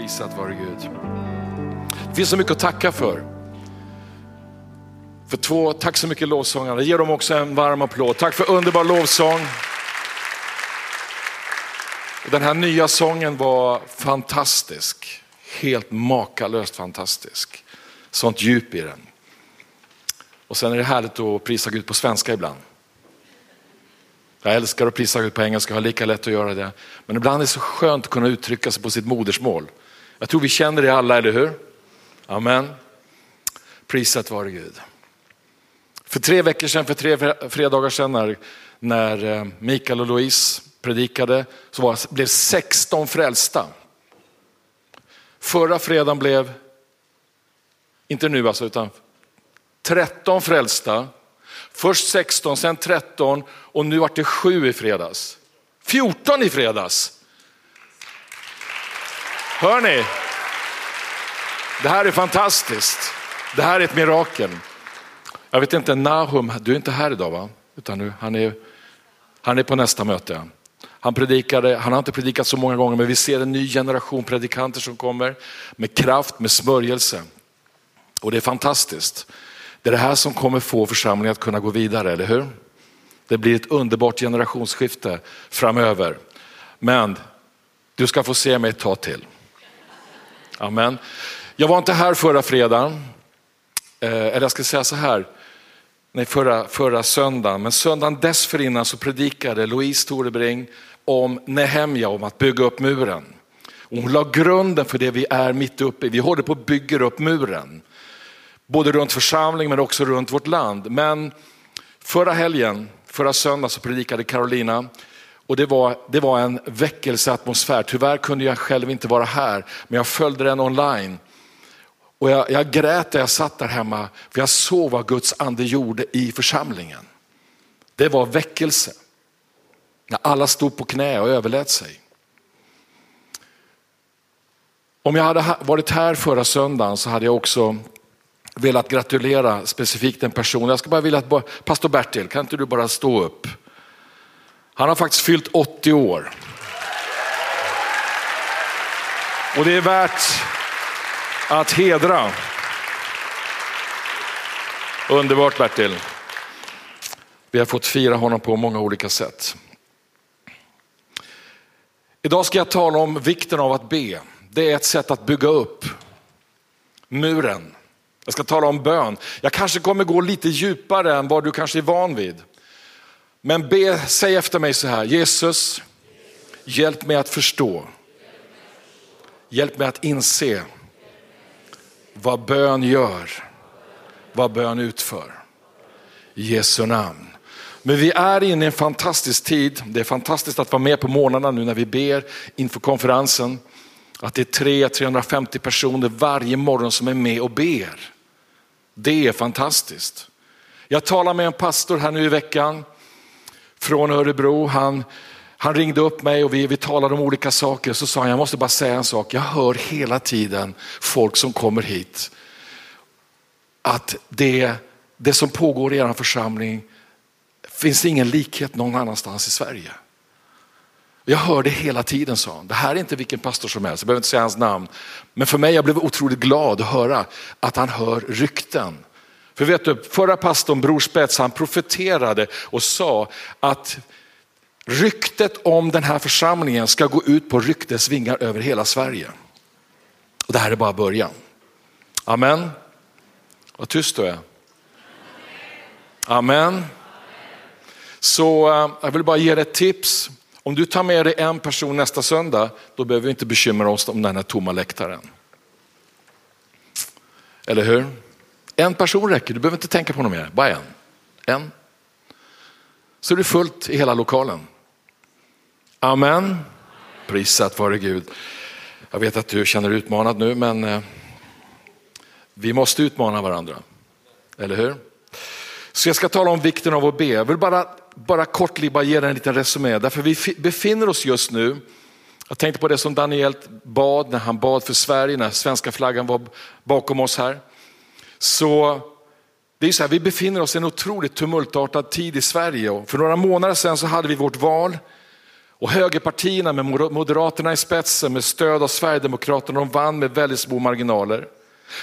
Prisat vare Gud. Det finns så mycket att tacka för. För två, tack så mycket lovsångare. Ge dem också en varm applåd. Tack för underbar lovsång. Den här nya sången var fantastisk. Helt makalöst fantastisk. Sånt djup i den. Och sen är det härligt att prisa Gud på svenska ibland. Jag älskar att prisa Gud på engelska, jag har lika lätt att göra det. Men ibland är det så skönt att kunna uttrycka sig på sitt modersmål. Jag tror vi känner det alla, eller hur? Amen. Prisat vare Gud. För tre veckor sedan, för tre fredagar sedan när, när eh, Mikael och Louise predikade så var, blev 16 frälsta. Förra fredagen blev, inte nu alltså, utan 13 frälsta. Först 16, sen 13 och nu vart det 7 i fredags. 14 i fredags. Hör ni? Det här är fantastiskt. Det här är ett mirakel. Jag vet inte, Nahum, du är inte här idag va? Utan nu, han, är, han är på nästa möte. Han, predikade, han har inte predikat så många gånger men vi ser en ny generation predikanter som kommer med kraft, med smörjelse. Och det är fantastiskt. Det är det här som kommer få församlingen att kunna gå vidare, eller hur? Det blir ett underbart generationsskifte framöver. Men du ska få se mig ett tag till. Amen. Jag var inte här förra fredagen, eh, eller jag ska säga så här, nej förra, förra söndagen, men söndagen dessförinnan så predikade Louise Torebring om Nehemja, om att bygga upp muren. Hon la grunden för det vi är mitt uppe i. Vi håller på att bygga upp muren. Både runt församlingen men också runt vårt land. Men förra helgen, förra söndagen så predikade Carolina och det var, det var en väckelseatmosfär. Tyvärr kunde jag själv inte vara här, men jag följde den online. Och jag, jag grät när jag satt där hemma, för jag såg vad Guds ande gjorde i församlingen. Det var väckelse. När alla stod på knä och överlät sig. Om jag hade varit här förra söndagen så hade jag också velat gratulera specifikt en person. Jag ska bara vilja att pastor Bertil, kan inte du bara stå upp? Han har faktiskt fyllt 80 år. Och det är värt att hedra. Underbart Bertil. Vi har fått fira honom på många olika sätt. Idag ska jag tala om vikten av att be. Det är ett sätt att bygga upp muren. Jag ska tala om bön. Jag kanske kommer gå lite djupare än vad du kanske är van vid. Men be, säg efter mig så här, Jesus, hjälp mig att förstå. Hjälp mig att inse vad bön gör, vad bön utför. I Jesu namn. Men vi är inne i en fantastisk tid. Det är fantastiskt att vara med på morgnarna nu när vi ber inför konferensen. Att det är 300-350 personer varje morgon som är med och ber. Det är fantastiskt. Jag talade med en pastor här nu i veckan från Örebro. Han, han ringde upp mig och vi, vi talade om olika saker. Så sa han, jag måste bara säga en sak. Jag hör hela tiden folk som kommer hit. Att det, det som pågår i er församling finns det ingen likhet någon annanstans i Sverige. Jag hör det hela tiden, sa han. Det här är inte vilken pastor som helst, jag behöver inte säga hans namn. Men för mig, jag blev otroligt glad att höra att han hör rykten. För vet du, förra pastorn Bror Spets, han profeterade och sa att ryktet om den här församlingen ska gå ut på ryktesvingar över hela Sverige. Och det här är bara början. Amen. Vad tyst du är. Amen. Så eh, jag vill bara ge dig ett tips. Om du tar med dig en person nästa söndag, då behöver vi inte bekymra oss om den här tomma läktaren. Eller hur? En person räcker, du behöver inte tänka på något mer, bara en. En. Så är det fullt i hela lokalen. Amen. Prisat vare Gud. Jag vet att du känner dig utmanad nu, men eh, vi måste utmana varandra. Eller hur? Så jag ska tala om vikten av att be. Jag vill bara, bara kort bara ge dig en liten resumé. Därför vi befinner oss just nu, jag tänkte på det som Daniel bad när han bad för Sverige, när svenska flaggan var bakom oss här. Så det är så här, vi befinner oss i en otroligt tumultartad tid i Sverige. Och för några månader sedan så hade vi vårt val. Och högerpartierna med Moderaterna i spetsen med stöd av Sverigedemokraterna, de vann med väldigt små marginaler.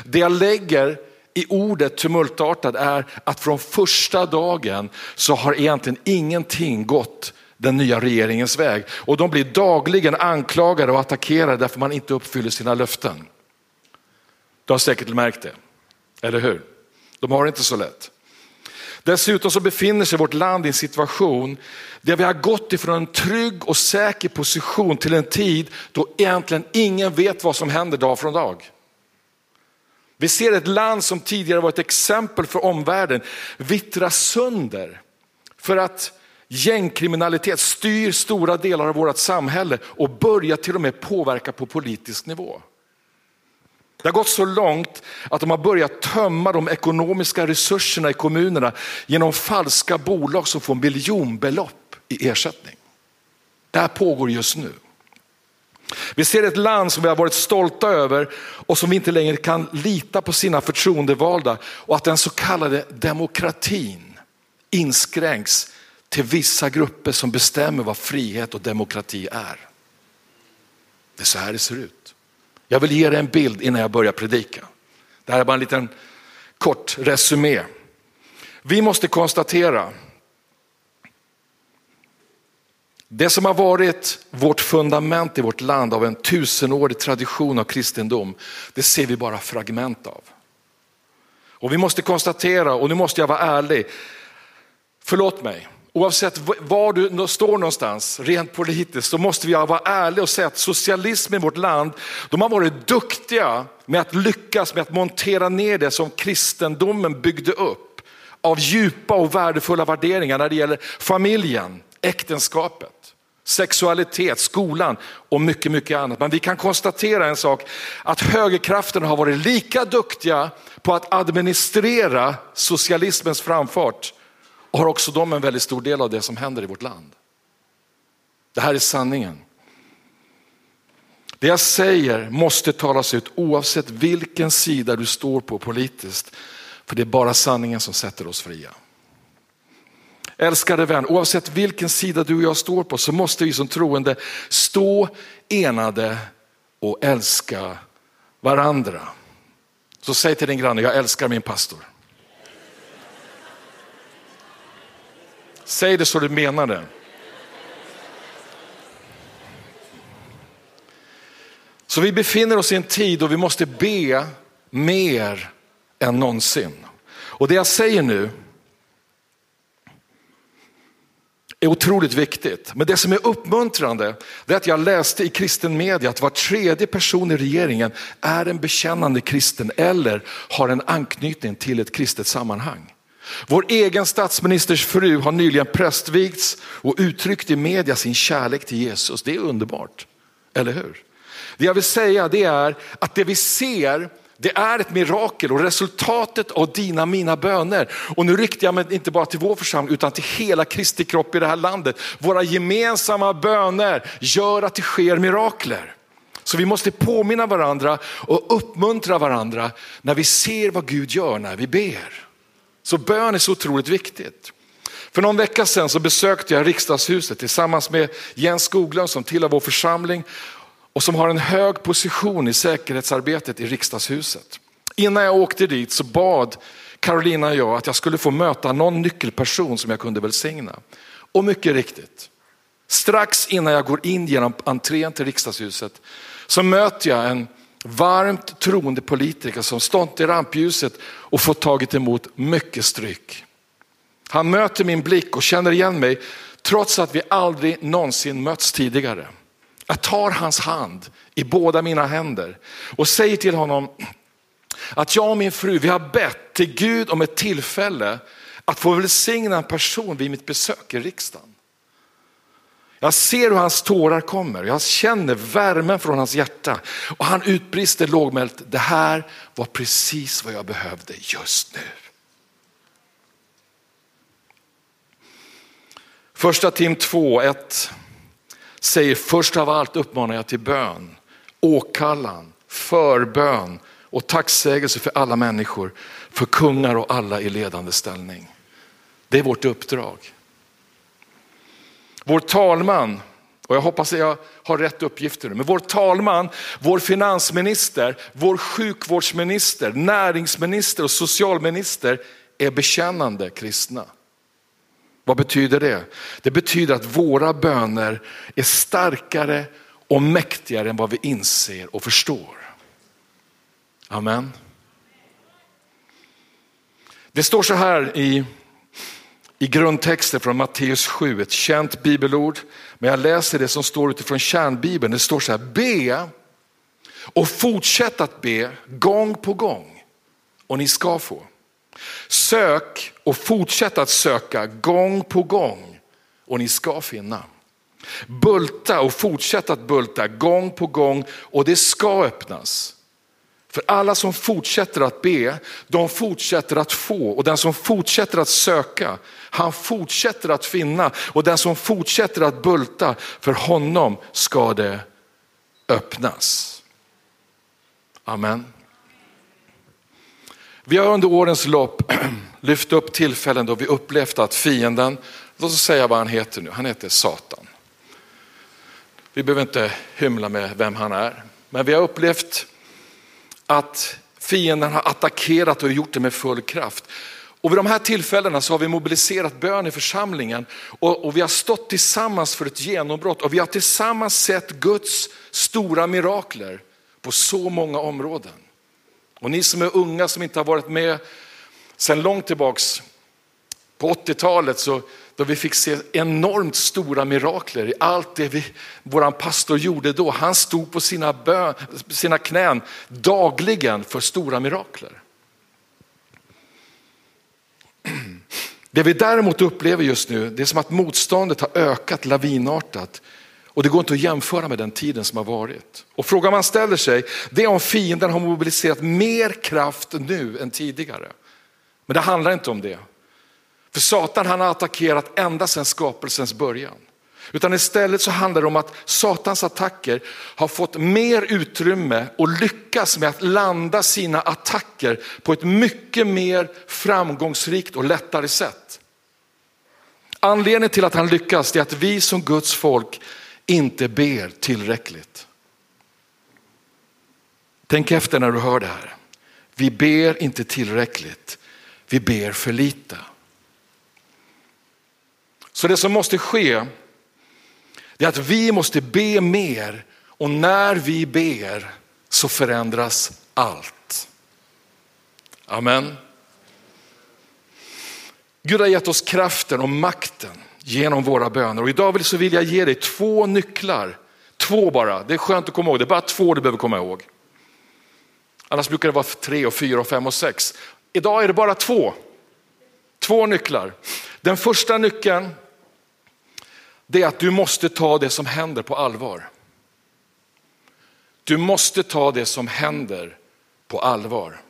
Det jag lägger i ordet tumultartad är att från första dagen så har egentligen ingenting gått den nya regeringens väg. Och de blir dagligen anklagade och attackerade därför man inte uppfyller sina löften. Du har säkert märkt det, eller hur? De har det inte så lätt. Dessutom så befinner sig vårt land i en situation där vi har gått ifrån en trygg och säker position till en tid då egentligen ingen vet vad som händer dag från dag. Vi ser ett land som tidigare var ett exempel för omvärlden vittra sönder för att gängkriminalitet styr stora delar av vårt samhälle och börjar till och med påverka på politisk nivå. Det har gått så långt att de har börjat tömma de ekonomiska resurserna i kommunerna genom falska bolag som får miljonbelopp i ersättning. Det här pågår just nu. Vi ser ett land som vi har varit stolta över och som vi inte längre kan lita på sina förtroendevalda och att den så kallade demokratin inskränks till vissa grupper som bestämmer vad frihet och demokrati är. Det är så här det ser ut. Jag vill ge dig en bild innan jag börjar predika. Det här är bara en liten kort resumé. Vi måste konstatera det som har varit vårt fundament i vårt land av en tusenårig tradition av kristendom, det ser vi bara fragment av. Och vi måste konstatera, och nu måste jag vara ärlig, förlåt mig, Oavsett var du står någonstans rent politiskt så måste vi vara ärliga och säga att socialismen i vårt land, de har varit duktiga med att lyckas med att montera ner det som kristendomen byggde upp av djupa och värdefulla värderingar när det gäller familjen, äktenskapet, sexualitet, skolan och mycket, mycket annat. Men vi kan konstatera en sak, att högerkrafterna har varit lika duktiga på att administrera socialismens framfart har också de en väldigt stor del av det som händer i vårt land. Det här är sanningen. Det jag säger måste talas ut oavsett vilken sida du står på politiskt. För det är bara sanningen som sätter oss fria. Älskade vän, oavsett vilken sida du och jag står på så måste vi som troende stå enade och älska varandra. Så säg till din granne, jag älskar min pastor. Säg det så du menar det. Så vi befinner oss i en tid då vi måste be mer än någonsin. Och det jag säger nu är otroligt viktigt. Men det som är uppmuntrande är att jag läste i kristen media att var tredje person i regeringen är en bekännande kristen eller har en anknytning till ett kristet sammanhang. Vår egen statsministers fru har nyligen prästvigts och uttryckt i media sin kärlek till Jesus. Det är underbart, eller hur? Det jag vill säga det är att det vi ser det är ett mirakel och resultatet av dina mina böner. Och nu riktar jag mig inte bara till vår församling utan till hela Kristi kropp i det här landet. Våra gemensamma böner gör att det sker mirakler. Så vi måste påminna varandra och uppmuntra varandra när vi ser vad Gud gör när vi ber. Så bön är så otroligt viktigt. För någon vecka sedan så besökte jag riksdagshuset tillsammans med Jens Skoglund som tillhör vår församling och som har en hög position i säkerhetsarbetet i riksdagshuset. Innan jag åkte dit så bad Carolina och jag att jag skulle få möta någon nyckelperson som jag kunde välsigna. Och mycket riktigt, strax innan jag går in genom entrén till riksdagshuset så möter jag en varmt troende politiker som stått i rampljuset och fått tagit emot mycket stryk. Han möter min blick och känner igen mig trots att vi aldrig någonsin mötts tidigare. Jag tar hans hand i båda mina händer och säger till honom att jag och min fru, vi har bett till Gud om ett tillfälle att få välsigna en person vid mitt besök i riksdagen. Jag ser hur hans tårar kommer, jag känner värmen från hans hjärta och han utbrister lågmält, det här var precis vad jag behövde just nu. Första Tim 2, 1 säger först av allt uppmanar jag till bön, åkallan, förbön och tacksägelse för alla människor, för kungar och alla i ledande ställning. Det är vårt uppdrag. Vår talman Och jag hoppas att jag har rätt uppgifter nu. Men vår talman, vår finansminister, vår sjukvårdsminister, näringsminister och socialminister är bekännande kristna. Vad betyder det? Det betyder att våra böner är starkare och mäktigare än vad vi inser och förstår. Amen. Det står så här i, i grundtexten från Matteus 7, ett känt bibelord. Men jag läser det som står utifrån kärnbibeln. Det står så här, be och fortsätt att be gång på gång och ni ska få. Sök och fortsätt att söka gång på gång och ni ska finna. Bulta och fortsätt att bulta gång på gång och det ska öppnas. För alla som fortsätter att be, de fortsätter att få och den som fortsätter att söka, han fortsätter att finna och den som fortsätter att bulta, för honom ska det öppnas. Amen. Vi har under årens lopp lyft upp tillfällen då vi upplevt att fienden, låt oss säga vad han heter nu, han heter Satan. Vi behöver inte hymla med vem han är, men vi har upplevt att fienden har attackerat och gjort det med full kraft. Och vid de här tillfällena så har vi mobiliserat bön i församlingen och, och, vi har stått tillsammans för ett genombrott och vi har tillsammans sett Guds stora mirakler på så många områden. Och ni som är unga som inte har varit med sedan långt tillbaks på 80-talet så då vi fick se enormt stora mirakler i allt det vi, våran pastor gjorde då. Han stod på sina, bön, sina knän dagligen för stora mirakler. Det vi däremot upplever just nu, det är som att motståndet har ökat lavinartat. Och det går inte att jämföra med den tiden som har varit. Och frågan man ställer sig, det är om fienden har mobiliserat mer kraft nu än tidigare. Men det handlar inte om det. För Satan han har attackerat ända sedan skapelsens början. Utan istället så handlar det om att Satans attacker har fått mer utrymme och lyckas med att landa sina attacker på ett mycket mer framgångsrikt och lättare sätt. Anledningen till att han lyckas är att vi som Guds folk inte ber tillräckligt. Tänk efter när du hör det här. Vi ber inte tillräckligt, vi ber för lite. Så det som måste ske är att vi måste be mer och när vi ber så förändras allt. Amen. Gud har gett oss kraften och makten genom våra böner och idag så vill jag ge dig två nycklar. Två bara, det är skönt att komma ihåg, det är bara två du behöver komma ihåg. Annars brukar det vara tre och fyra och fem och sex. Idag är det bara två. Två nycklar. Den första nyckeln det är att du måste ta det som händer på allvar. Du måste ta det som händer på allvar.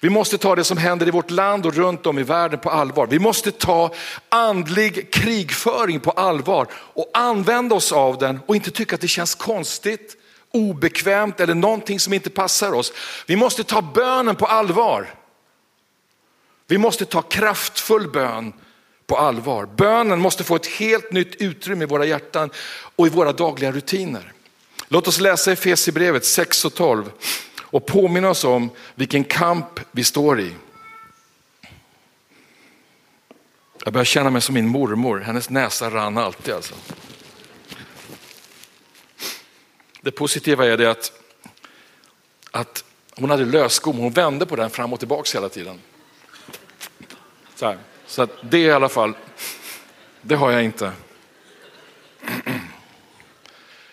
Vi måste ta det som händer i vårt land och runt om i världen på allvar. Vi måste ta andlig krigföring på allvar och använda oss av den och inte tycka att det känns konstigt, obekvämt eller någonting som inte passar oss. Vi måste ta bönen på allvar. Vi måste ta kraftfull bön på allvar. Bönen måste få ett helt nytt utrymme i våra hjärtan och i våra dagliga rutiner. Låt oss läsa Efesierbrevet 6 och 12 och påminna oss om vilken kamp vi står i. Jag börjar känna mig som min mormor, hennes näsa rann alltid alltså. Det positiva är det att, att hon hade lösgom, hon vände på den fram och tillbaka hela tiden. Så här. Så att det i alla fall, det har jag inte.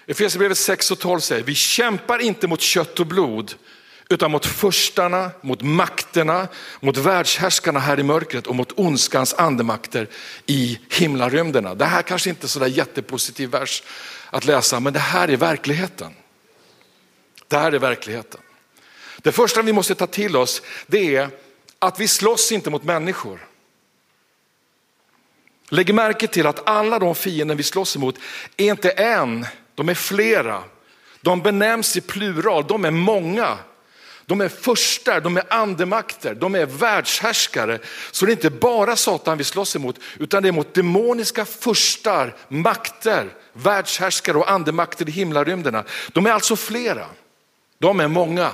Efesierbrevet 6 och 12 säger, vi kämpar inte mot kött och blod, utan mot förstarna, mot makterna, mot världshärskarna här i mörkret och mot ondskans andemakter i himlarymderna. Det här kanske inte är så där jättepositiv vers att läsa, men det här är verkligheten. Det här är verkligheten. Det första vi måste ta till oss, det är att vi slåss inte mot människor. Lägg märke till att alla de fiender vi slåss emot är inte en, de är flera. De benämns i plural, de är många. De är förstar, de är andemakter, de är världshärskare. Så det är inte bara Satan vi slåss emot, utan det är mot demoniska förstar, makter, världshärskare och andemakter i himlarymderna. De är alltså flera, de är många.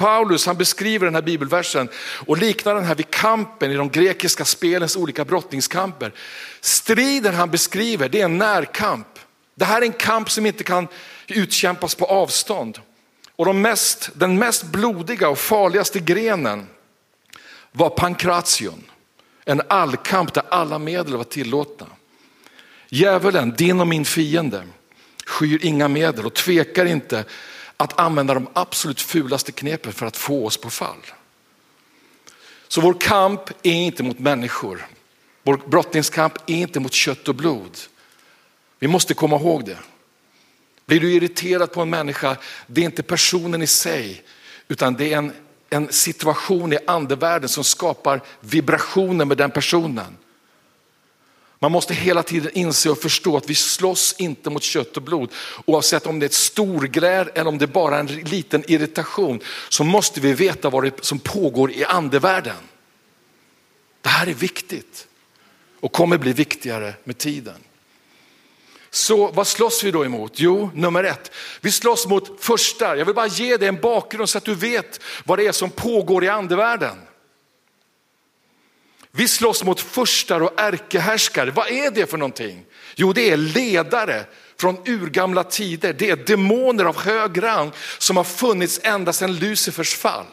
Paulus han beskriver den här bibelversen och liknar den här vid kampen i de grekiska spelens olika brottningskamper. Striden han beskriver det är en närkamp. Det här är en kamp som inte kan utkämpas på avstånd. Och de mest, den mest blodiga och farligaste grenen var pankration. En allkamp där alla medel var tillåtna. Djävulen, din och min fiende, skyr inga medel och tvekar inte att använda de absolut fulaste knepen för att få oss på fall. Så vår kamp är inte mot människor. Vår brottningskamp är inte mot kött och blod. Vi måste komma ihåg det. Blir du irriterad på en människa, det är inte personen i sig, utan det är en, en situation i andevärlden som skapar vibrationer med den personen. Man måste hela tiden inse och förstå att vi slåss inte mot kött och blod. Oavsett om det är ett storgräl eller om det är bara en liten irritation så måste vi veta vad det som pågår i andevärlden. Det här är viktigt och kommer bli viktigare med tiden. Så vad slåss vi då emot? Jo, nummer ett, vi slåss mot första. Jag vill bara ge dig en bakgrund så att du vet vad det är som pågår i andevärlden. Vi slåss mot förstar och ärkehärskare. Vad är det för någonting? Jo, det är ledare från urgamla tider. Det är demoner av hög rang som har funnits ända sedan Lucifers fall.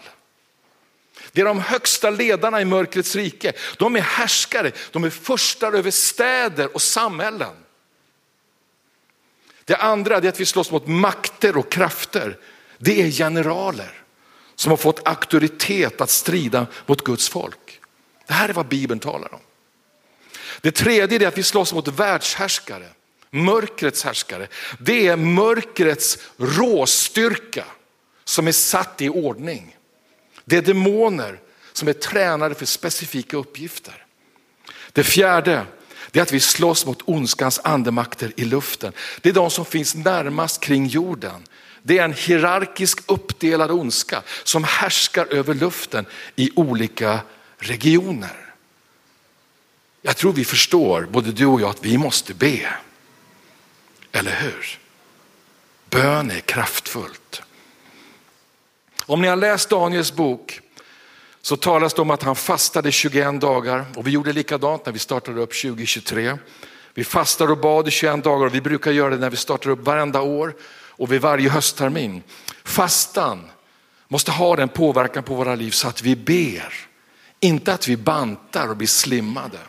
Det är de högsta ledarna i mörkrets rike. De är härskare, de är förstar över städer och samhällen. Det andra är att vi slåss mot makter och krafter. Det är generaler som har fått auktoritet att strida mot Guds folk. Det här är vad Bibeln talar om. Det tredje är att vi slåss mot världshärskare, mörkrets härskare. Det är mörkrets råstyrka som är satt i ordning. Det är demoner som är tränade för specifika uppgifter. Det fjärde det är att vi slåss mot ondskans andemakter i luften. Det är de som finns närmast kring jorden. Det är en hierarkisk uppdelad ondska som härskar över luften i olika regioner. Jag tror vi förstår, både du och jag, att vi måste be. Eller hur? Bön är kraftfullt. Om ni har läst Daniels bok så talas det om att han fastade 21 dagar och vi gjorde likadant när vi startade upp 2023. Vi fastade och bad i 21 dagar och vi brukar göra det när vi startar upp varenda år och vid varje hösttermin. Fastan måste ha den påverkan på våra liv så att vi ber, inte att vi bantar och blir slimmade.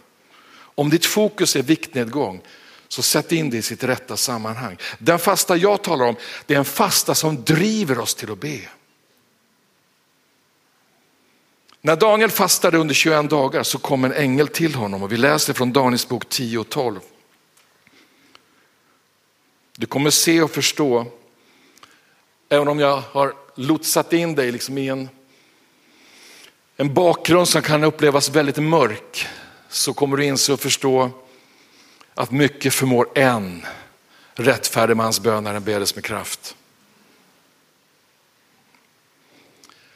Om ditt fokus är viktnedgång så sätt in det i sitt rätta sammanhang. Den fasta jag talar om, det är en fasta som driver oss till att be. När Daniel fastade under 21 dagar så kom en ängel till honom och vi läser från Daniels bok 10 och 12. Du kommer se och förstå, även om jag har lotsat in dig liksom i en, en bakgrund som kan upplevas väldigt mörk, så kommer du inse och förstå att mycket förmår en rättfärdig mans bön när den bedes med kraft.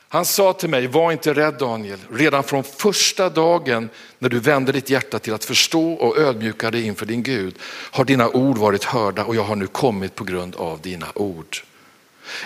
Han sa till mig, var inte rädd Daniel, redan från första dagen när du vände ditt hjärta till att förstå och ödmjuka dig inför din Gud har dina ord varit hörda och jag har nu kommit på grund av dina ord.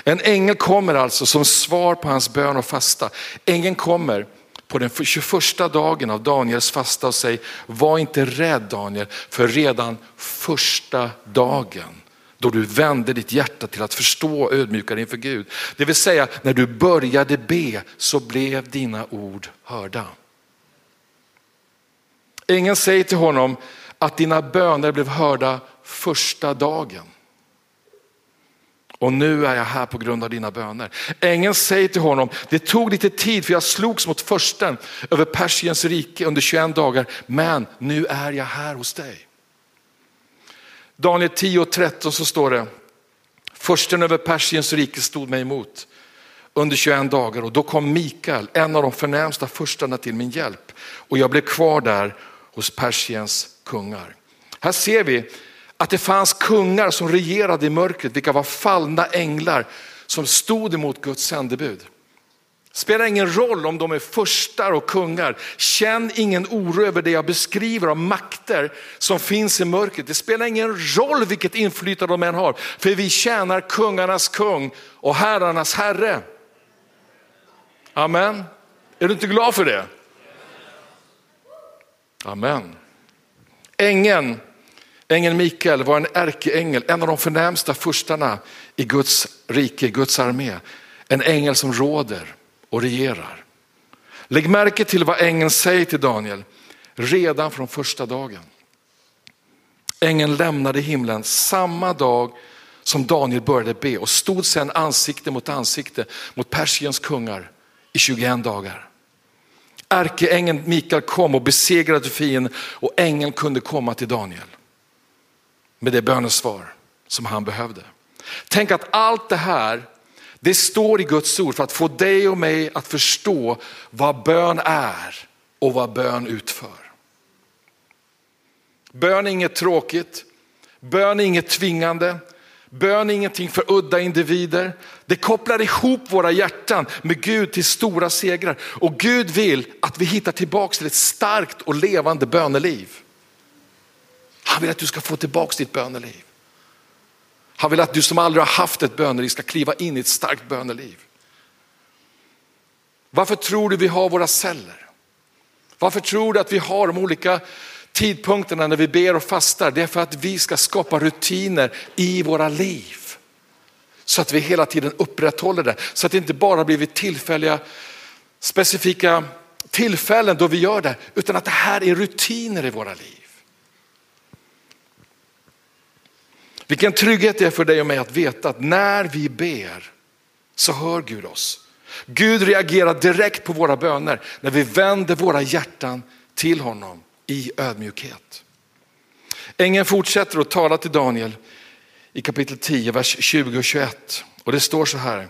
En ängel kommer alltså som svar på hans bön och fasta. Ängeln kommer på den 21 dagen av Daniels fasta och säger, var inte rädd Daniel, för redan första dagen då du vände ditt hjärta till att förstå och ödmjuka dig inför Gud. Det vill säga när du började be så blev dina ord hörda. Ingen säger till honom att dina böner blev hörda första dagen. Och nu är jag här på grund av dina böner. Ängeln säger till honom, det tog lite tid för jag slogs mot försten över Persiens rike under 21 dagar, men nu är jag här hos dig. Daniel 10 och 13 så står det, försten över Persiens rike stod mig emot under 21 dagar och då kom Mikael, en av de förnämsta förstarna till min hjälp och jag blev kvar där hos Persiens kungar. Här ser vi att det fanns kungar som regerade i mörkret, vilka var fallna änglar som stod emot Guds sändebud. Spelar ingen roll om de är förstar och kungar. Känn ingen oro över det jag beskriver av makter som finns i mörkret. Det spelar ingen roll vilket inflytande de än har. För vi tjänar kungarnas kung och herrarnas herre. Amen. Är du inte glad för det? Amen. Ängeln, ängeln Mikael var en ärkeängel, en av de förnämsta furstarna i Guds rike, Guds armé. En ängel som råder och regerar. Lägg märke till vad ängeln säger till Daniel redan från första dagen. Ängeln lämnade himlen samma dag som Daniel började be och stod sedan ansikte mot ansikte mot Persiens kungar i 21 dagar. Ärkeängeln Mikael kom och besegrade fienden och ängeln kunde komma till Daniel med det bönesvar som han behövde. Tänk att allt det här det står i Guds ord för att få dig och mig att förstå vad bön är och vad bön utför. Bön är inget tråkigt, bön är inget tvingande, bön är ingenting för udda individer. Det kopplar ihop våra hjärtan med Gud till stora segrar. Och Gud vill att vi hittar tillbaka till ett starkt och levande böneliv. Han vill att du ska få tillbaka ditt böneliv. Han vill att du som aldrig har haft ett böneliv ska kliva in i ett starkt böneliv. Varför tror du vi har våra celler? Varför tror du att vi har de olika tidpunkterna när vi ber och fastar? Det är för att vi ska skapa rutiner i våra liv. Så att vi hela tiden upprätthåller det. Så att det inte bara blir vid tillfälliga, specifika tillfällen då vi gör det. Utan att det här är rutiner i våra liv. Vilken trygghet det är för dig och mig att veta att när vi ber så hör Gud oss. Gud reagerar direkt på våra böner när vi vänder våra hjärtan till honom i ödmjukhet. Ängeln fortsätter att tala till Daniel i kapitel 10, vers 20 och 21. Och det står så här,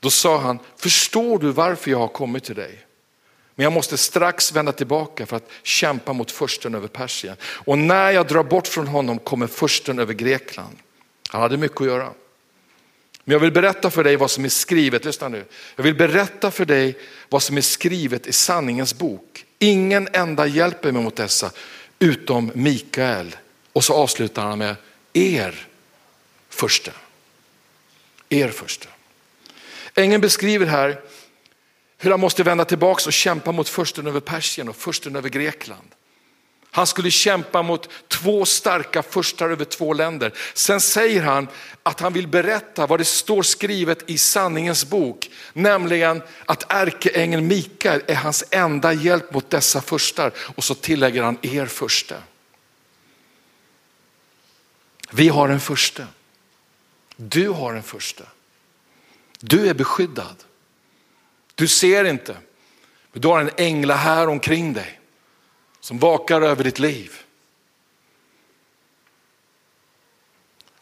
då sa han, förstår du varför jag har kommit till dig? Men jag måste strax vända tillbaka för att kämpa mot försten över Persien. Och när jag drar bort från honom kommer försten över Grekland. Han hade mycket att göra. Men jag vill berätta för dig vad som är skrivet, lyssna nu. Jag vill berätta för dig vad som är skrivet i sanningens bok. Ingen enda hjälper mig mot dessa utom Mikael. Och så avslutar han med er första. Er första. Ängeln beskriver här hur han måste vända tillbaka och kämpa mot försten över Persien och försten över Grekland. Han skulle kämpa mot två starka förstar över två länder. Sen säger han att han vill berätta vad det står skrivet i sanningens bok. Nämligen att ärkeängeln Mikael är hans enda hjälp mot dessa förstar. Och så tillägger han er första. Vi har en första. Du har en första. Du är beskyddad. Du ser inte, men du har en ängla här omkring dig som vakar över ditt liv.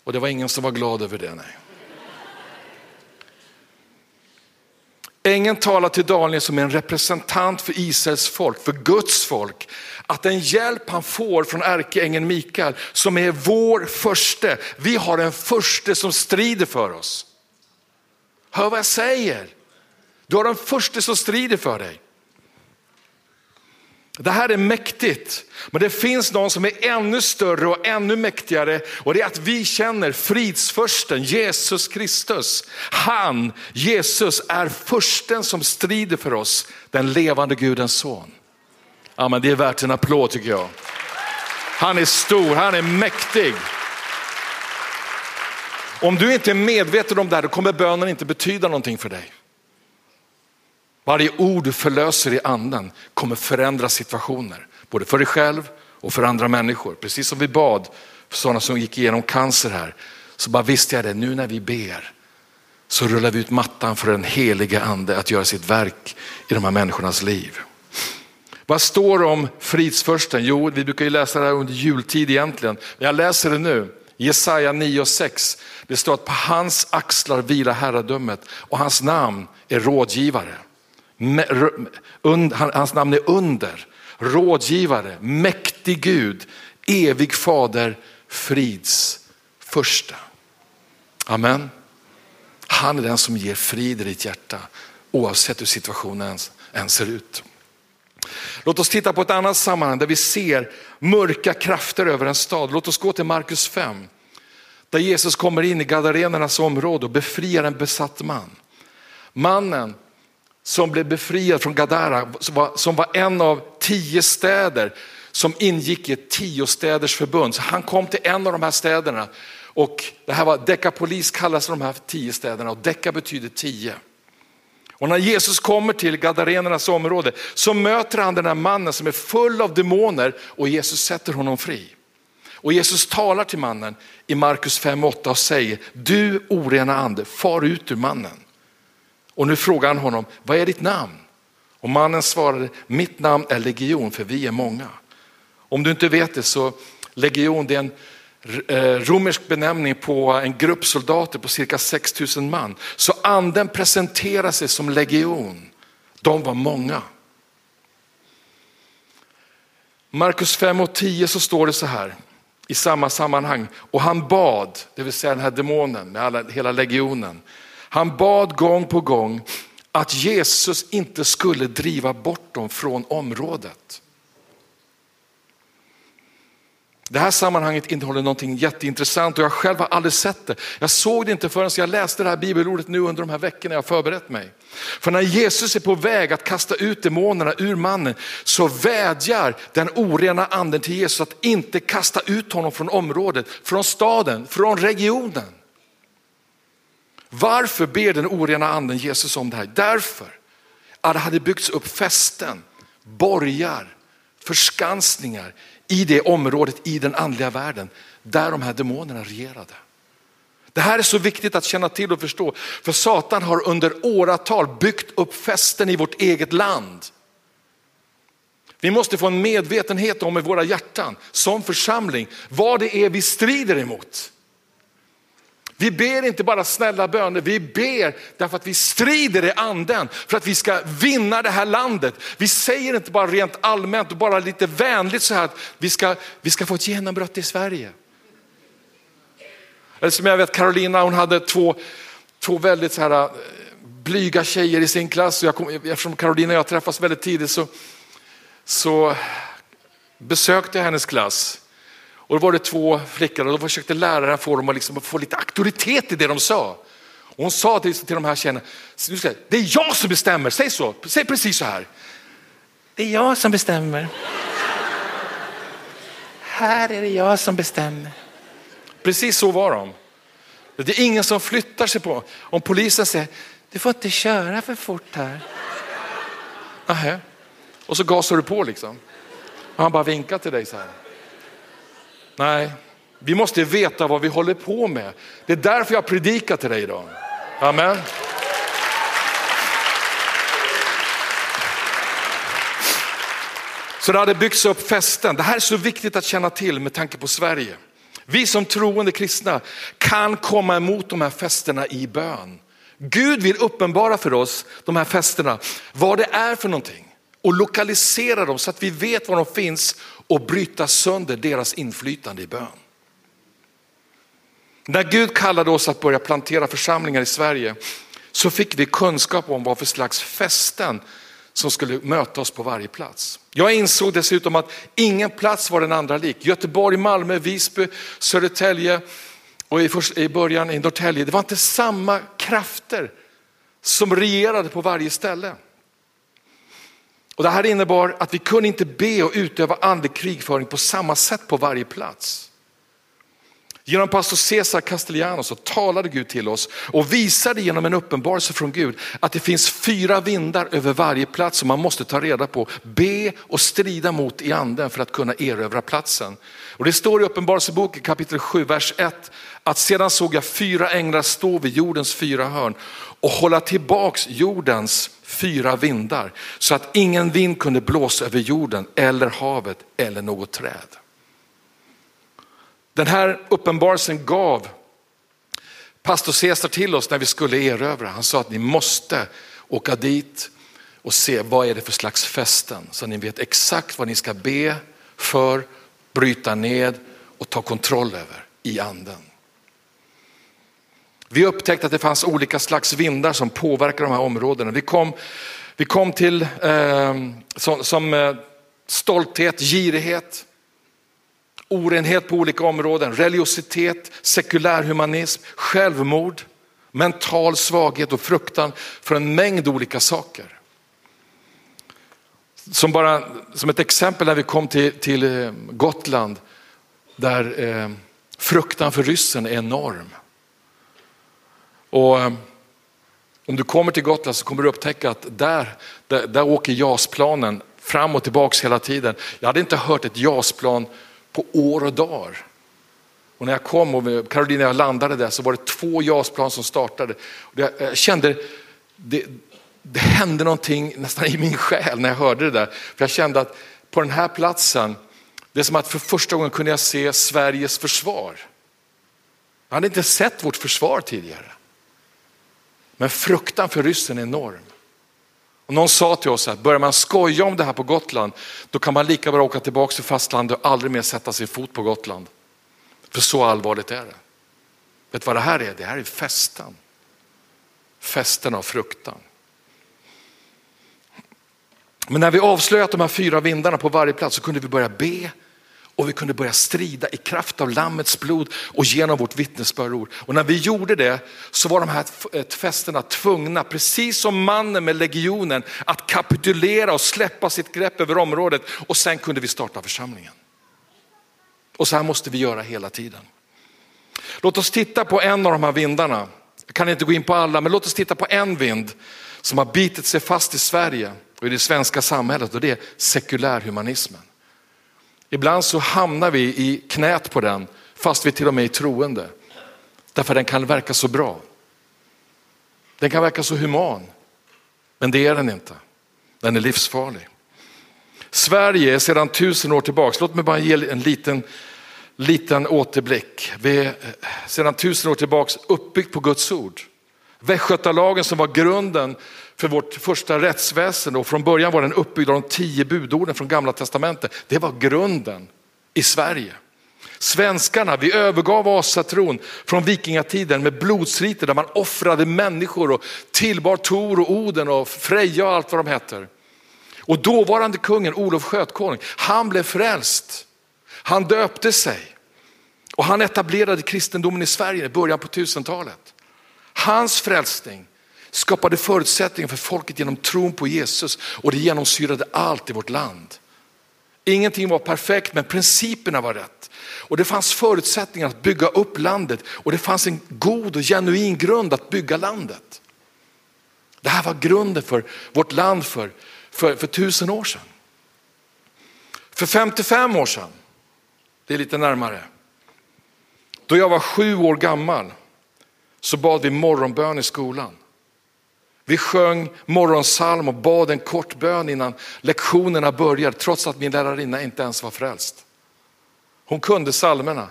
Och det var ingen som var glad över det. Nej. Ängeln talar till Daniel som en representant för Israels folk, för Guds folk. Att den hjälp han får från ärkeängeln Mikael, som är vår förste. Vi har en förste som strider för oss. Hör vad jag säger. Du har den första som strider för dig. Det här är mäktigt, men det finns någon som är ännu större och ännu mäktigare och det är att vi känner fridsförsten Jesus Kristus. Han, Jesus, är försten som strider för oss, den levande Gudens son. Ja, men det är värt en applåd tycker jag. Han är stor, han är mäktig. Om du inte är medveten om det här, då kommer bönen inte betyda någonting för dig. Varje ord du förlöser i anden kommer förändra situationer, både för dig själv och för andra människor. Precis som vi bad för sådana som gick igenom cancer här, så bara visste jag det, nu när vi ber så rullar vi ut mattan för den heliga ande att göra sitt verk i de här människornas liv. Vad står det om fridsförsten? Jo, vi brukar ju läsa det här under jultid egentligen, men jag läser det nu. Jesaja 9 och 6. Det står att på hans axlar vilar herradömet och hans namn är rådgivare. Hans namn är under, rådgivare, mäktig Gud, evig fader, frids första. Amen. Han är den som ger frid i ditt hjärta oavsett hur situationen än ser ut. Låt oss titta på ett annat sammanhang där vi ser mörka krafter över en stad. Låt oss gå till Markus 5. Där Jesus kommer in i Gadarenernas område och befriar en besatt man. Mannen som blev befriad från Gadara, som var en av tio städer som ingick i ett tio städers förbund. Så han kom till en av de här städerna och det här var Dekapolis kallas de här tio städerna och Deka betyder tio. Och när Jesus kommer till Gadarenernas område så möter han den här mannen som är full av demoner och Jesus sätter honom fri. Och Jesus talar till mannen i Markus 5.8 och säger, du orena ande, far ut ur mannen. Och nu frågar han honom, vad är ditt namn? Och mannen svarade, mitt namn är legion för vi är många. Om du inte vet det så legion det är en eh, romersk benämning på en grupp soldater på cirka 6000 man. Så anden presenterar sig som legion. De var många. Markus 5 och 10 så står det så här i samma sammanhang. Och han bad, det vill säga den här demonen med alla, hela legionen. Han bad gång på gång att Jesus inte skulle driva bort dem från området. Det här sammanhanget innehåller någonting jätteintressant och jag själv har aldrig sett det. Jag såg det inte förrän jag läste det här bibelordet nu under de här veckorna jag förberett mig. För när Jesus är på väg att kasta ut demonerna ur mannen så vädjar den orena anden till Jesus att inte kasta ut honom från området, från staden, från regionen. Varför ber den orena anden Jesus om det här? Därför att det hade byggts upp fästen, borgar, förskansningar i det området i den andliga världen där de här demonerna regerade. Det här är så viktigt att känna till och förstå, för Satan har under åratal byggt upp fästen i vårt eget land. Vi måste få en medvetenhet om i våra hjärtan som församling vad det är vi strider emot. Vi ber inte bara snälla böner, vi ber därför att vi strider i anden för att vi ska vinna det här landet. Vi säger inte bara rent allmänt och bara lite vänligt så här att vi ska, vi ska få ett genombrott i Sverige. Eller som jag vet Carolina, hon hade två, två väldigt så här, eh, blyga tjejer i sin klass. Och jag kom, eftersom Carolina och jag träffas väldigt tidigt så, så besökte jag hennes klass. Och då var det två flickor och då försökte läraren få dem att liksom få lite auktoritet i det de sa. Och hon sa till, till de här tjejerna, det är jag som bestämmer, säg så, säg precis så här. Det är jag som bestämmer. Här är det jag som bestämmer. Precis så var de. Det är ingen som flyttar sig på. Om polisen säger, du får inte köra för fort här. Aha. Och så gasar du på liksom. Och han bara vinkar till dig så här. Nej, vi måste veta vad vi håller på med. Det är därför jag predikar till dig idag. Amen. Så det hade byggts upp fästen. Det här är så viktigt att känna till med tanke på Sverige. Vi som troende kristna kan komma emot de här fästena i bön. Gud vill uppenbara för oss de här fästena, vad det är för någonting och lokalisera dem så att vi vet var de finns och bryta sönder deras inflytande i bön. När Gud kallade oss att börja plantera församlingar i Sverige så fick vi kunskap om vad för slags fästen som skulle möta oss på varje plats. Jag insåg dessutom att ingen plats var den andra lik. Göteborg, Malmö, Visby, Södertälje och i början i Norrtälje. Det var inte samma krafter som regerade på varje ställe. Och det här innebar att vi kunde inte be och utöva andlig krigföring på samma sätt på varje plats. Genom pastor Cesar Castellanos så talade Gud till oss och visade genom en uppenbarelse från Gud att det finns fyra vindar över varje plats som man måste ta reda på, be och strida mot i anden för att kunna erövra platsen. Och det står i uppenbarelseboken kapitel 7, vers 1 att sedan såg jag fyra änglar stå vid jordens fyra hörn och hålla tillbaks jordens fyra vindar så att ingen vind kunde blåsa över jorden eller havet eller något träd. Den här uppenbarelsen gav pastor Caesar till oss när vi skulle erövra. Han sa att ni måste åka dit och se vad är det för slags fästen så ni vet exakt vad ni ska be för, bryta ned och ta kontroll över i anden. Vi upptäckte att det fanns olika slags vindar som påverkar de här områdena. Vi kom, vi kom till eh, som, som eh, stolthet, girighet, orenhet på olika områden, religiositet, sekulär humanism, självmord, mental svaghet och fruktan för en mängd olika saker. Som, bara, som ett exempel när vi kom till, till eh, Gotland där eh, fruktan för ryssen är enorm. Och eh, om du kommer till Gotland så kommer du upptäcka att där, där, där åker JAS-planen fram och tillbaks hela tiden. Jag hade inte hört ett JAS-plan på år och dagar. Och när jag kom och Karolina jag landade där så var det två JAS-plan som startade. Jag kände, det, det hände någonting nästan i min själ när jag hörde det där. För jag kände att på den här platsen, det är som att för första gången kunde jag se Sveriges försvar. Jag hade inte sett vårt försvar tidigare. Men fruktan för ryssen är enorm. Och någon sa till oss att börjar man skoja om det här på Gotland, då kan man lika bra åka tillbaka till fastlandet och aldrig mer sätta sin fot på Gotland. För så allvarligt är det. Vet du vad det här är? Det här är festen. Festen av fruktan. Men när vi avslöjat de här fyra vindarna på varje plats så kunde vi börja be och vi kunde börja strida i kraft av lammets blod och genom vårt vittnesbörd. Och när vi gjorde det så var de här eh, festerna tvungna, precis som mannen med legionen, att kapitulera och släppa sitt grepp över området och sen kunde vi starta församlingen. Och så här måste vi göra hela tiden. Låt oss titta på en av de här vindarna. Jag kan inte gå in på alla, men låt oss titta på en vind som har bitit sig fast i Sverige och i det svenska samhället och det är sekulärhumanismen. Ibland så hamnar vi i knät på den fast vi till och med är troende. Därför den kan verka så bra. Den kan verka så human, men det är den inte. Den är livsfarlig. Sverige är sedan tusen år tillbaka, låt mig bara ge en liten, liten återblick. Vi är eh, sedan tusen år tillbaka uppbyggt på Guds ord. Västgötalagen som var grunden för vårt första rättsväsende och från början var den uppbyggd av de tio budorden från gamla testamentet. Det var grunden i Sverige. Svenskarna, vi övergav asatron från vikingatiden med blodsriter där man offrade människor och tillbar Tor och Oden och Freja och allt vad de heter. Och dåvarande kungen Olof Skötkonung, han blev frälst. Han döpte sig och han etablerade kristendomen i Sverige i början på 1000-talet. Hans frälsning skapade förutsättningar för folket genom tron på Jesus och det genomsyrade allt i vårt land. Ingenting var perfekt men principerna var rätt. Och det fanns förutsättningar att bygga upp landet och det fanns en god och genuin grund att bygga landet. Det här var grunden för vårt land för, för, för tusen år sedan. För 55 år sedan, det är lite närmare, då jag var sju år gammal så bad vi morgonbön i skolan. Vi sjöng morgonsalm och bad en kort bön innan lektionerna började trots att min lärarinna inte ens var frälst. Hon kunde salmerna.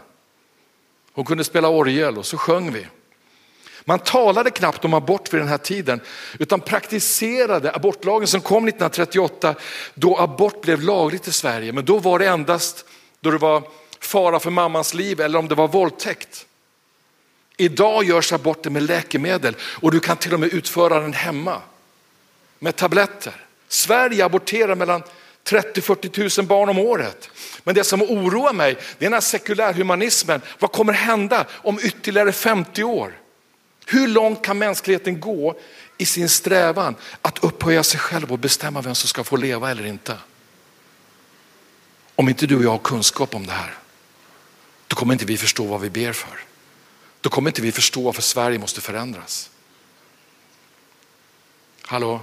Hon kunde spela orgel och så sjöng vi. Man talade knappt om abort vid den här tiden utan praktiserade abortlagen som kom 1938 då abort blev lagligt i Sverige. Men då var det endast då det var fara för mammans liv eller om det var våldtäkt. Idag görs aborter med läkemedel och du kan till och med utföra den hemma med tabletter. Sverige aborterar mellan 30-40 000 barn om året. Men det som oroar mig det är den här sekulärhumanismen. Vad kommer hända om ytterligare 50 år? Hur långt kan mänskligheten gå i sin strävan att upphöja sig själv och bestämma vem som ska få leva eller inte? Om inte du och jag har kunskap om det här, då kommer inte vi förstå vad vi ber för då kommer inte vi förstå varför Sverige måste förändras. Hallå?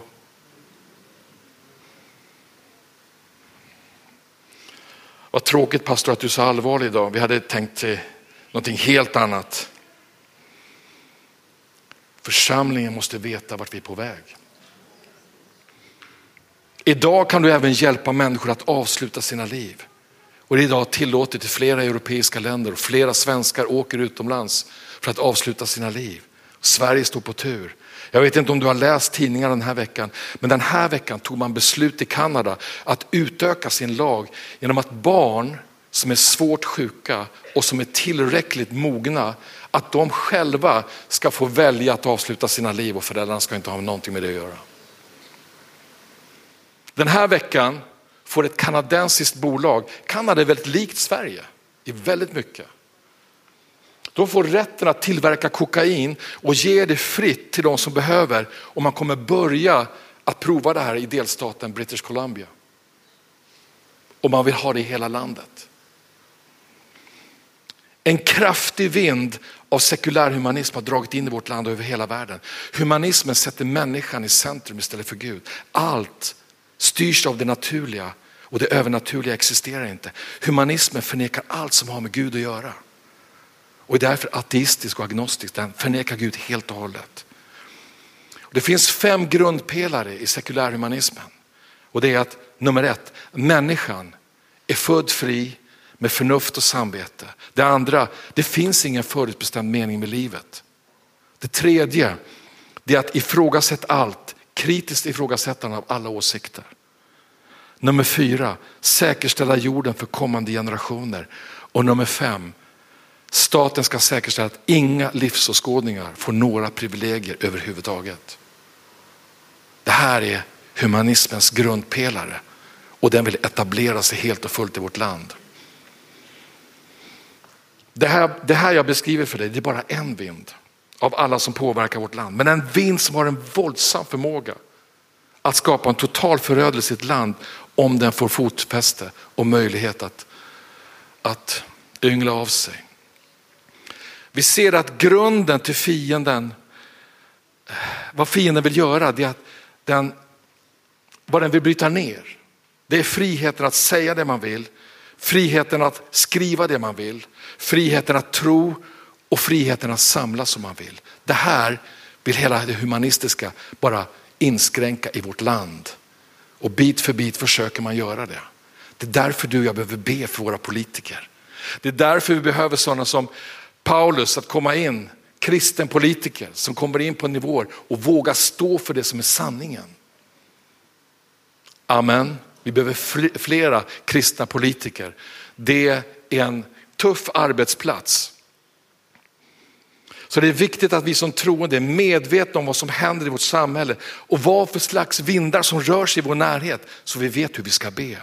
Vad tråkigt pastor att du är så allvarlig idag. Vi hade tänkt till någonting helt annat. Församlingen måste veta vart vi är på väg. Idag kan du även hjälpa människor att avsluta sina liv. Och det är idag tillåtet i flera europeiska länder och flera svenskar åker utomlands för att avsluta sina liv. Sverige står på tur. Jag vet inte om du har läst tidningarna den här veckan, men den här veckan tog man beslut i Kanada att utöka sin lag genom att barn som är svårt sjuka och som är tillräckligt mogna att de själva ska få välja att avsluta sina liv och föräldrarna ska inte ha någonting med det att göra. Den här veckan får ett kanadensiskt bolag, Kanada är väldigt likt Sverige i väldigt mycket. De får rätten att tillverka kokain och ge det fritt till de som behöver och man kommer börja att prova det här i delstaten British Columbia. Och man vill ha det i hela landet. En kraftig vind av sekulär humanism har dragit in i vårt land och över hela världen. Humanismen sätter människan i centrum istället för Gud. Allt styrs av det naturliga och det övernaturliga existerar inte. Humanismen förnekar allt som har med Gud att göra. Och är därför ateistisk och agnostisk, den förnekar Gud helt och hållet. Det finns fem grundpelare i sekulärhumanismen. Och det är att nummer ett, människan är född fri med förnuft och samvete. Det andra, det finns ingen förutbestämd mening med livet. Det tredje, det är att ifrågasätta allt, kritiskt ifrågasättande av alla åsikter. Nummer fyra, säkerställa jorden för kommande generationer. Och nummer fem, staten ska säkerställa att inga livsåskådningar får några privilegier överhuvudtaget. Det här är humanismens grundpelare och den vill etablera sig helt och fullt i vårt land. Det här, det här jag beskriver för dig, det är bara en vind av alla som påverkar vårt land. Men en vind som har en våldsam förmåga att skapa en total förödelse i ett land om den får fotfäste och möjlighet att, att yngla av sig. Vi ser att grunden till fienden, vad fienden vill göra, det är att den, vad den vill bryta ner. Det är friheten att säga det man vill, friheten att skriva det man vill, friheten att tro och friheten att samla som man vill. Det här vill hela det humanistiska bara inskränka i vårt land. Och bit för bit försöker man göra det. Det är därför du och jag behöver be för våra politiker. Det är därför vi behöver sådana som Paulus att komma in, kristen politiker som kommer in på nivåer och vågar stå för det som är sanningen. Amen. Vi behöver flera kristna politiker. Det är en tuff arbetsplats. Så det är viktigt att vi som troende är medvetna om vad som händer i vårt samhälle och vad för slags vindar som rör sig i vår närhet så vi vet hur vi ska be.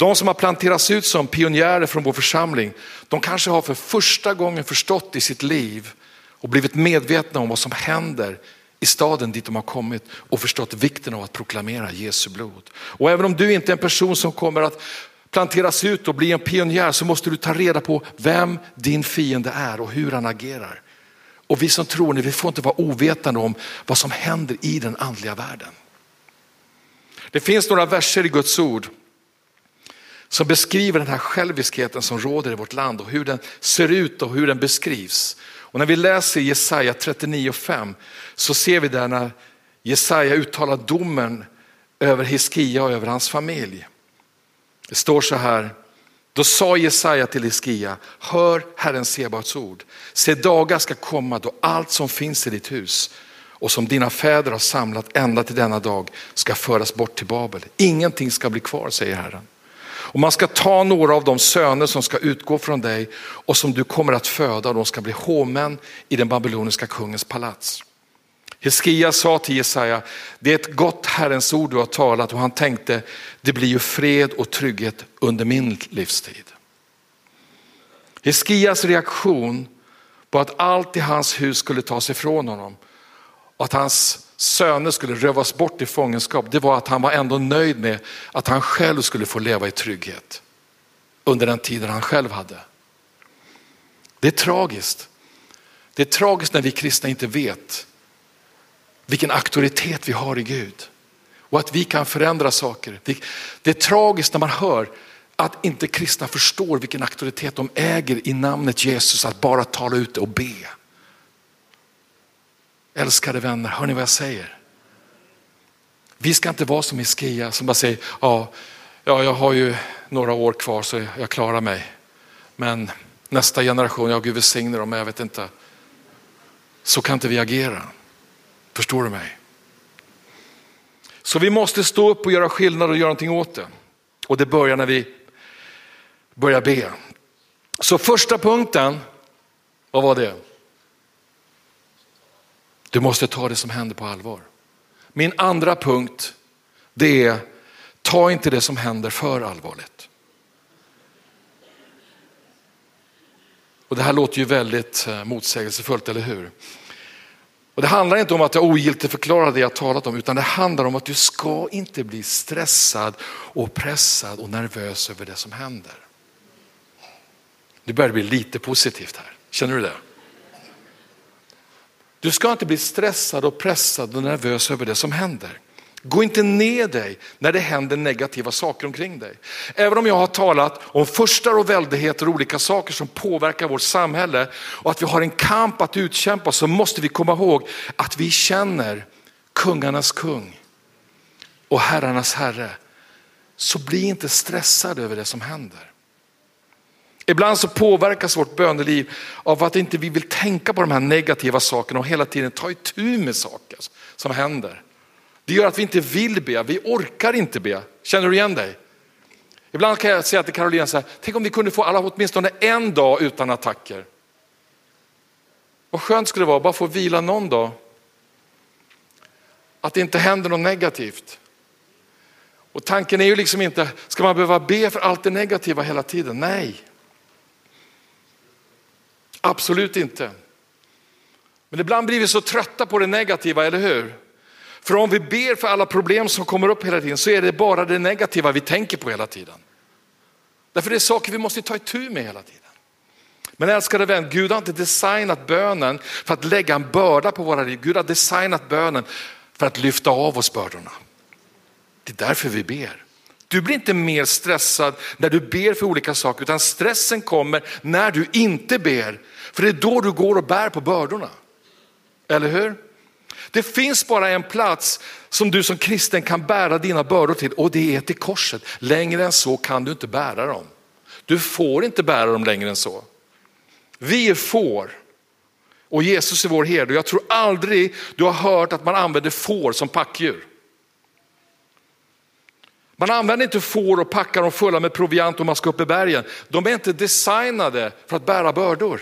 De som har planterats ut som pionjärer från vår församling, de kanske har för första gången förstått i sitt liv och blivit medvetna om vad som händer i staden dit de har kommit och förstått vikten av att proklamera Jesu blod. Och även om du inte är en person som kommer att planteras ut och bli en pionjär så måste du ta reda på vem din fiende är och hur han agerar. Och vi som tror, vi får inte vara ovetande om vad som händer i den andliga världen. Det finns några verser i Guds ord som beskriver den här själviskheten som råder i vårt land och hur den ser ut och hur den beskrivs. Och när vi läser Jesaja 39.5 så ser vi där när Jesaja uttalar domen över Hiskia och över hans familj. Det står så här, då sa Jesaja till Hiskia, hör Herren Sebaots ord. Se dagar ska komma då allt som finns i ditt hus och som dina fäder har samlat ända till denna dag ska föras bort till Babel. Ingenting ska bli kvar, säger Herren. Och man ska ta några av de söner som ska utgå från dig och som du kommer att föda och de ska bli hovmän i den babyloniska kungens palats. Hiskia sa till Jesaja, det är ett gott Herrens ord du har talat och han tänkte, det blir ju fred och trygghet under min livstid. Hiskias reaktion på att allt i hans hus skulle tas ifrån honom och att hans söner skulle rövas bort i fångenskap, det var att han var ändå nöjd med att han själv skulle få leva i trygghet under den tiden han själv hade. Det är tragiskt. Det är tragiskt när vi kristna inte vet vilken auktoritet vi har i Gud och att vi kan förändra saker. Det är tragiskt när man hör att inte kristna förstår vilken auktoritet de äger i namnet Jesus att bara tala ut och be. Älskade vänner, hör ni vad jag säger? Vi ska inte vara som Hiskia som bara säger, ja, ja, jag har ju några år kvar så jag klarar mig. Men nästa generation, ja Gud välsigne dem, jag vet inte. Så kan inte vi agera. Förstår du mig? Så vi måste stå upp och göra skillnad och göra någonting åt det. Och det börjar när vi börjar be. Så första punkten Vad var det? Du måste ta det som händer på allvar. Min andra punkt, det är ta inte det som händer för allvarligt. Och Det här låter ju väldigt eh, motsägelsefullt, eller hur? Och Det handlar inte om att jag ogiltigt förklarar det jag talat om, utan det handlar om att du ska inte bli stressad och pressad och nervös över det som händer. Nu börjar det bli lite positivt här, känner du det? Du ska inte bli stressad och pressad och nervös över det som händer. Gå inte ner dig när det händer negativa saker omkring dig. Även om jag har talat om furstar och väldigheter och olika saker som påverkar vårt samhälle och att vi har en kamp att utkämpa så måste vi komma ihåg att vi känner kungarnas kung och herrarnas herre. Så bli inte stressad över det som händer. Ibland så påverkas vårt böneliv av att inte vi vill tänka på de här negativa sakerna och hela tiden ta itu med saker som händer. Det gör att vi inte vill be, vi orkar inte be. Känner du igen dig? Ibland kan jag säga till Karolina så här, tänk om vi kunde få alla åtminstone en dag utan attacker. Vad skönt skulle det vara bara få vila någon dag. Att det inte händer något negativt. Och tanken är ju liksom inte, ska man behöva be för allt det negativa hela tiden? Nej. Absolut inte. Men ibland blir vi så trötta på det negativa, eller hur? För om vi ber för alla problem som kommer upp hela tiden så är det bara det negativa vi tänker på hela tiden. Därför det är saker vi måste ta itu med hela tiden. Men älskade vän, Gud har inte designat bönen för att lägga en börda på våra liv. Gud har designat bönen för att lyfta av oss bördorna. Det är därför vi ber. Du blir inte mer stressad när du ber för olika saker utan stressen kommer när du inte ber. För det är då du går och bär på bördorna. Eller hur? Det finns bara en plats som du som kristen kan bära dina bördor till och det är till korset. Längre än så kan du inte bära dem. Du får inte bära dem längre än så. Vi är får och Jesus är vår herde. Jag tror aldrig du har hört att man använder får som packdjur. Man använder inte får och packar dem fulla med proviant om man ska upp i bergen. De är inte designade för att bära bördor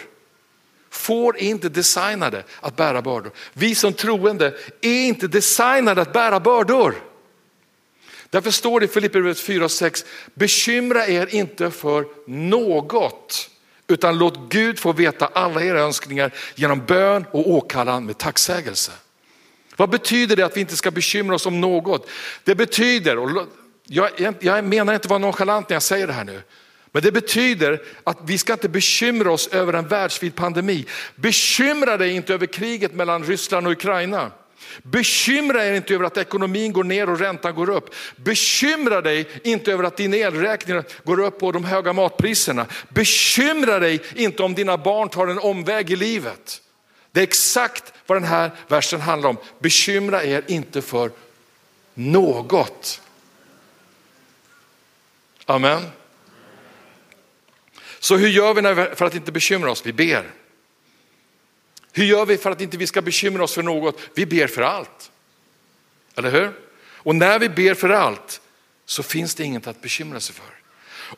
får är inte designade att bära bördor. Vi som troende är inte designade att bära bördor. Därför står det i Filipperbrevet 4 och 6, bekymra er inte för något, utan låt Gud få veta alla era önskningar genom bön och åkallan med tacksägelse. Vad betyder det att vi inte ska bekymra oss om något? Det betyder, och jag, jag menar inte att vara nonchalant när jag säger det här nu, men det betyder att vi ska inte bekymra oss över en världsvid pandemi. Bekymra dig inte över kriget mellan Ryssland och Ukraina. Bekymra er inte över att ekonomin går ner och räntan går upp. Bekymra dig inte över att din elräkning går upp och de höga matpriserna. Bekymra dig inte om dina barn tar en omväg i livet. Det är exakt vad den här versen handlar om. Bekymra er inte för något. Amen. Så hur gör vi för att inte bekymra oss? Vi ber. Hur gör vi för att inte vi ska bekymra oss för något? Vi ber för allt. Eller hur? Och när vi ber för allt så finns det inget att bekymra sig för.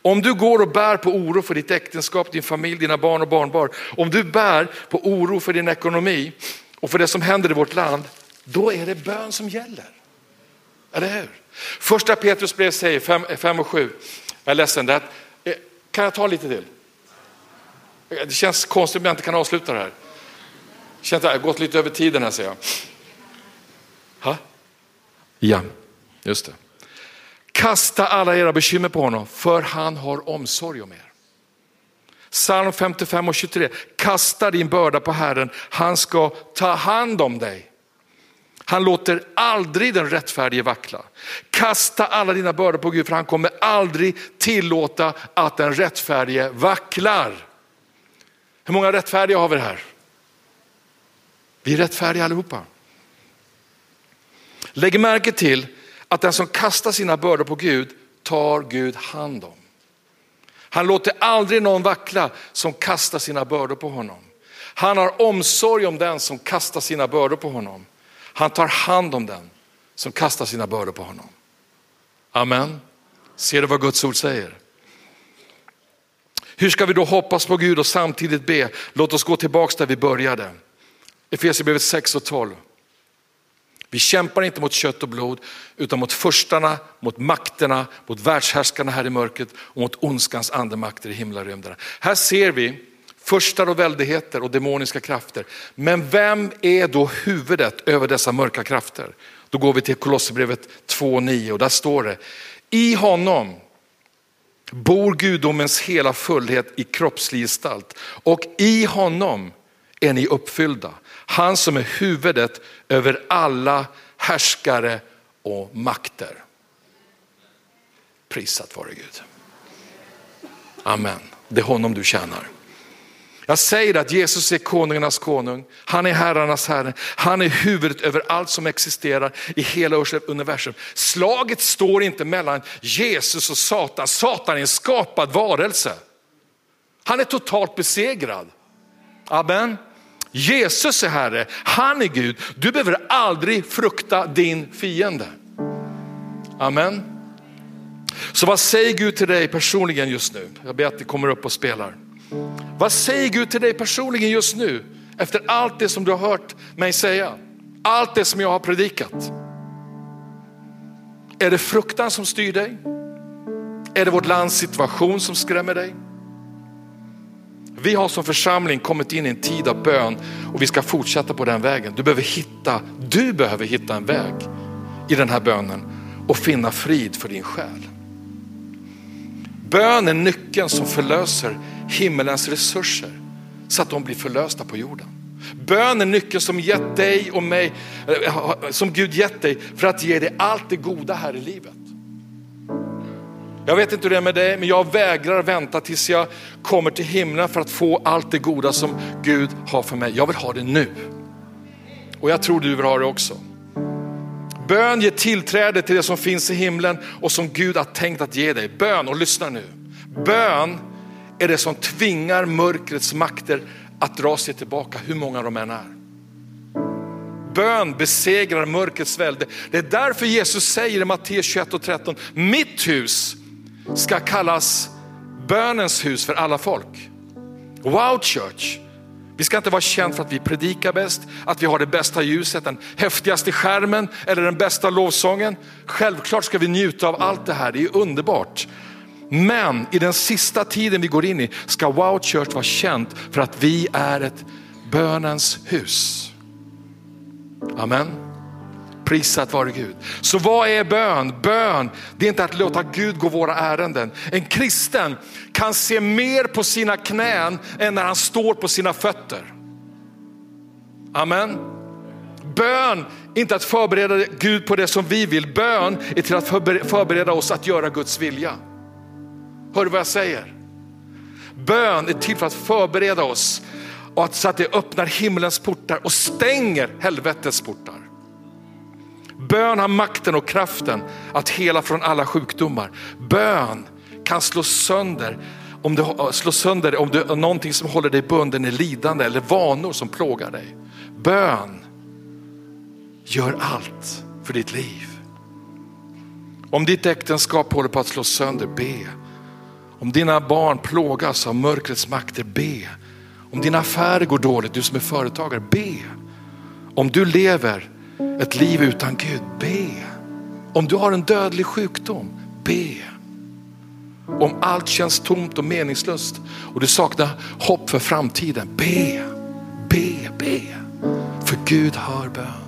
Om du går och bär på oro för ditt äktenskap, din familj, dina barn och barnbarn. Om du bär på oro för din ekonomi och för det som händer i vårt land, då är det bön som gäller. Eller hur? Första Petrus brev säger 5 och 7, jag är ledsen, det eh, kan jag ta lite till? Eh, det känns konstigt om jag inte kan avsluta det här. Känns jag har gått lite över tiden här ser jag. Ha? Ja, just det. Kasta alla era bekymmer på honom för han har omsorg om er. Psalm 55 och 23. Kasta din börda på Herren, han ska ta hand om dig. Han låter aldrig den rättfärdige vackla. Kasta alla dina bördor på Gud för han kommer aldrig tillåta att den rättfärdige vacklar. Hur många rättfärdiga har vi här? Vi är rättfärdiga allihopa. Lägg märke till att den som kastar sina bördor på Gud tar Gud hand om. Han låter aldrig någon vackla som kastar sina bördor på honom. Han har omsorg om den som kastar sina bördor på honom. Han tar hand om den som kastar sina bördor på honom. Amen. Ser du vad Guds ord säger? Hur ska vi då hoppas på Gud och samtidigt be? Låt oss gå tillbaka där vi började. Efesierbrevet 6 och 12. Vi kämpar inte mot kött och blod utan mot förstarna, mot makterna, mot världshärskarna här i mörkret och mot ondskans andemakter i himlarymderna. Här ser vi förstar och väldigheter och demoniska krafter. Men vem är då huvudet över dessa mörka krafter? Då går vi till Kolosserbrevet 2.9 och där står det, i honom bor gudomens hela fullhet i kroppslig gestalt och i honom är ni uppfyllda. Han som är huvudet över alla härskare och makter. Prisat vare Gud. Amen. Det är honom du tjänar. Jag säger att Jesus är konungarnas konung, han är herrarnas herre, han är huvudet över allt som existerar i hela universum. Slaget står inte mellan Jesus och Satan, Satan är en skapad varelse. Han är totalt besegrad. Amen. Jesus är Herre, han är Gud. Du behöver aldrig frukta din fiende. Amen. Så vad säger Gud till dig personligen just nu? Jag ber att det kommer upp och spelar. Vad säger Gud till dig personligen just nu? Efter allt det som du har hört mig säga. Allt det som jag har predikat. Är det fruktan som styr dig? Är det vårt lands situation som skrämmer dig? Vi har som församling kommit in i en tid av bön och vi ska fortsätta på den vägen. Du behöver hitta, du behöver hitta en väg i den här bönen och finna frid för din själ. Bön är nyckeln som förlöser himmelens resurser så att de blir förlösta på jorden. Bön är nyckeln som gett dig och mig, eh, som Gud gett dig för att ge dig allt det goda här i livet. Jag vet inte hur det är med dig, men jag vägrar vänta tills jag kommer till himlen för att få allt det goda som Gud har för mig. Jag vill ha det nu. Och jag tror du vill ha det också. Bön ger tillträde till det som finns i himlen och som Gud har tänkt att ge dig. Bön, och lyssna nu. Bön är det som tvingar mörkrets makter att dra sig tillbaka, hur många de än är. Bön besegrar mörkrets välde. Det är därför Jesus säger i Matteus 21 och 13, mitt hus ska kallas bönens hus för alla folk. Wow church. Vi ska inte vara kända för att vi predikar bäst, att vi har det bästa ljuset, den häftigaste skärmen eller den bästa lovsången. Självklart ska vi njuta av allt det här, det är underbart. Men i den sista tiden vi går in i ska Wow Church vara känt för att vi är ett bönens hus. Amen. Prisat vare Gud. Så vad är bön? Bön, det är inte att låta Gud gå våra ärenden. En kristen kan se mer på sina knän än när han står på sina fötter. Amen. Bön är inte att förbereda Gud på det som vi vill. Bön är till att förbereda oss att göra Guds vilja. Hör du vad jag säger? Bön är till för att förbereda oss och att, så att det öppnar himlens portar och stänger helvetets portar. Bön har makten och kraften att hela från alla sjukdomar. Bön kan slå sönder om du, slå sönder om du någonting som håller dig bunden i lidande eller vanor som plågar dig. Bön gör allt för ditt liv. Om ditt äktenskap håller på att slås sönder, be. Om dina barn plågas av mörkrets makter, be. Om dina affärer går dåligt, du som är företagare, be. Om du lever ett liv utan Gud, be. Om du har en dödlig sjukdom, be. Om allt känns tomt och meningslöst och du saknar hopp för framtiden, be, be, be. För Gud hör bön.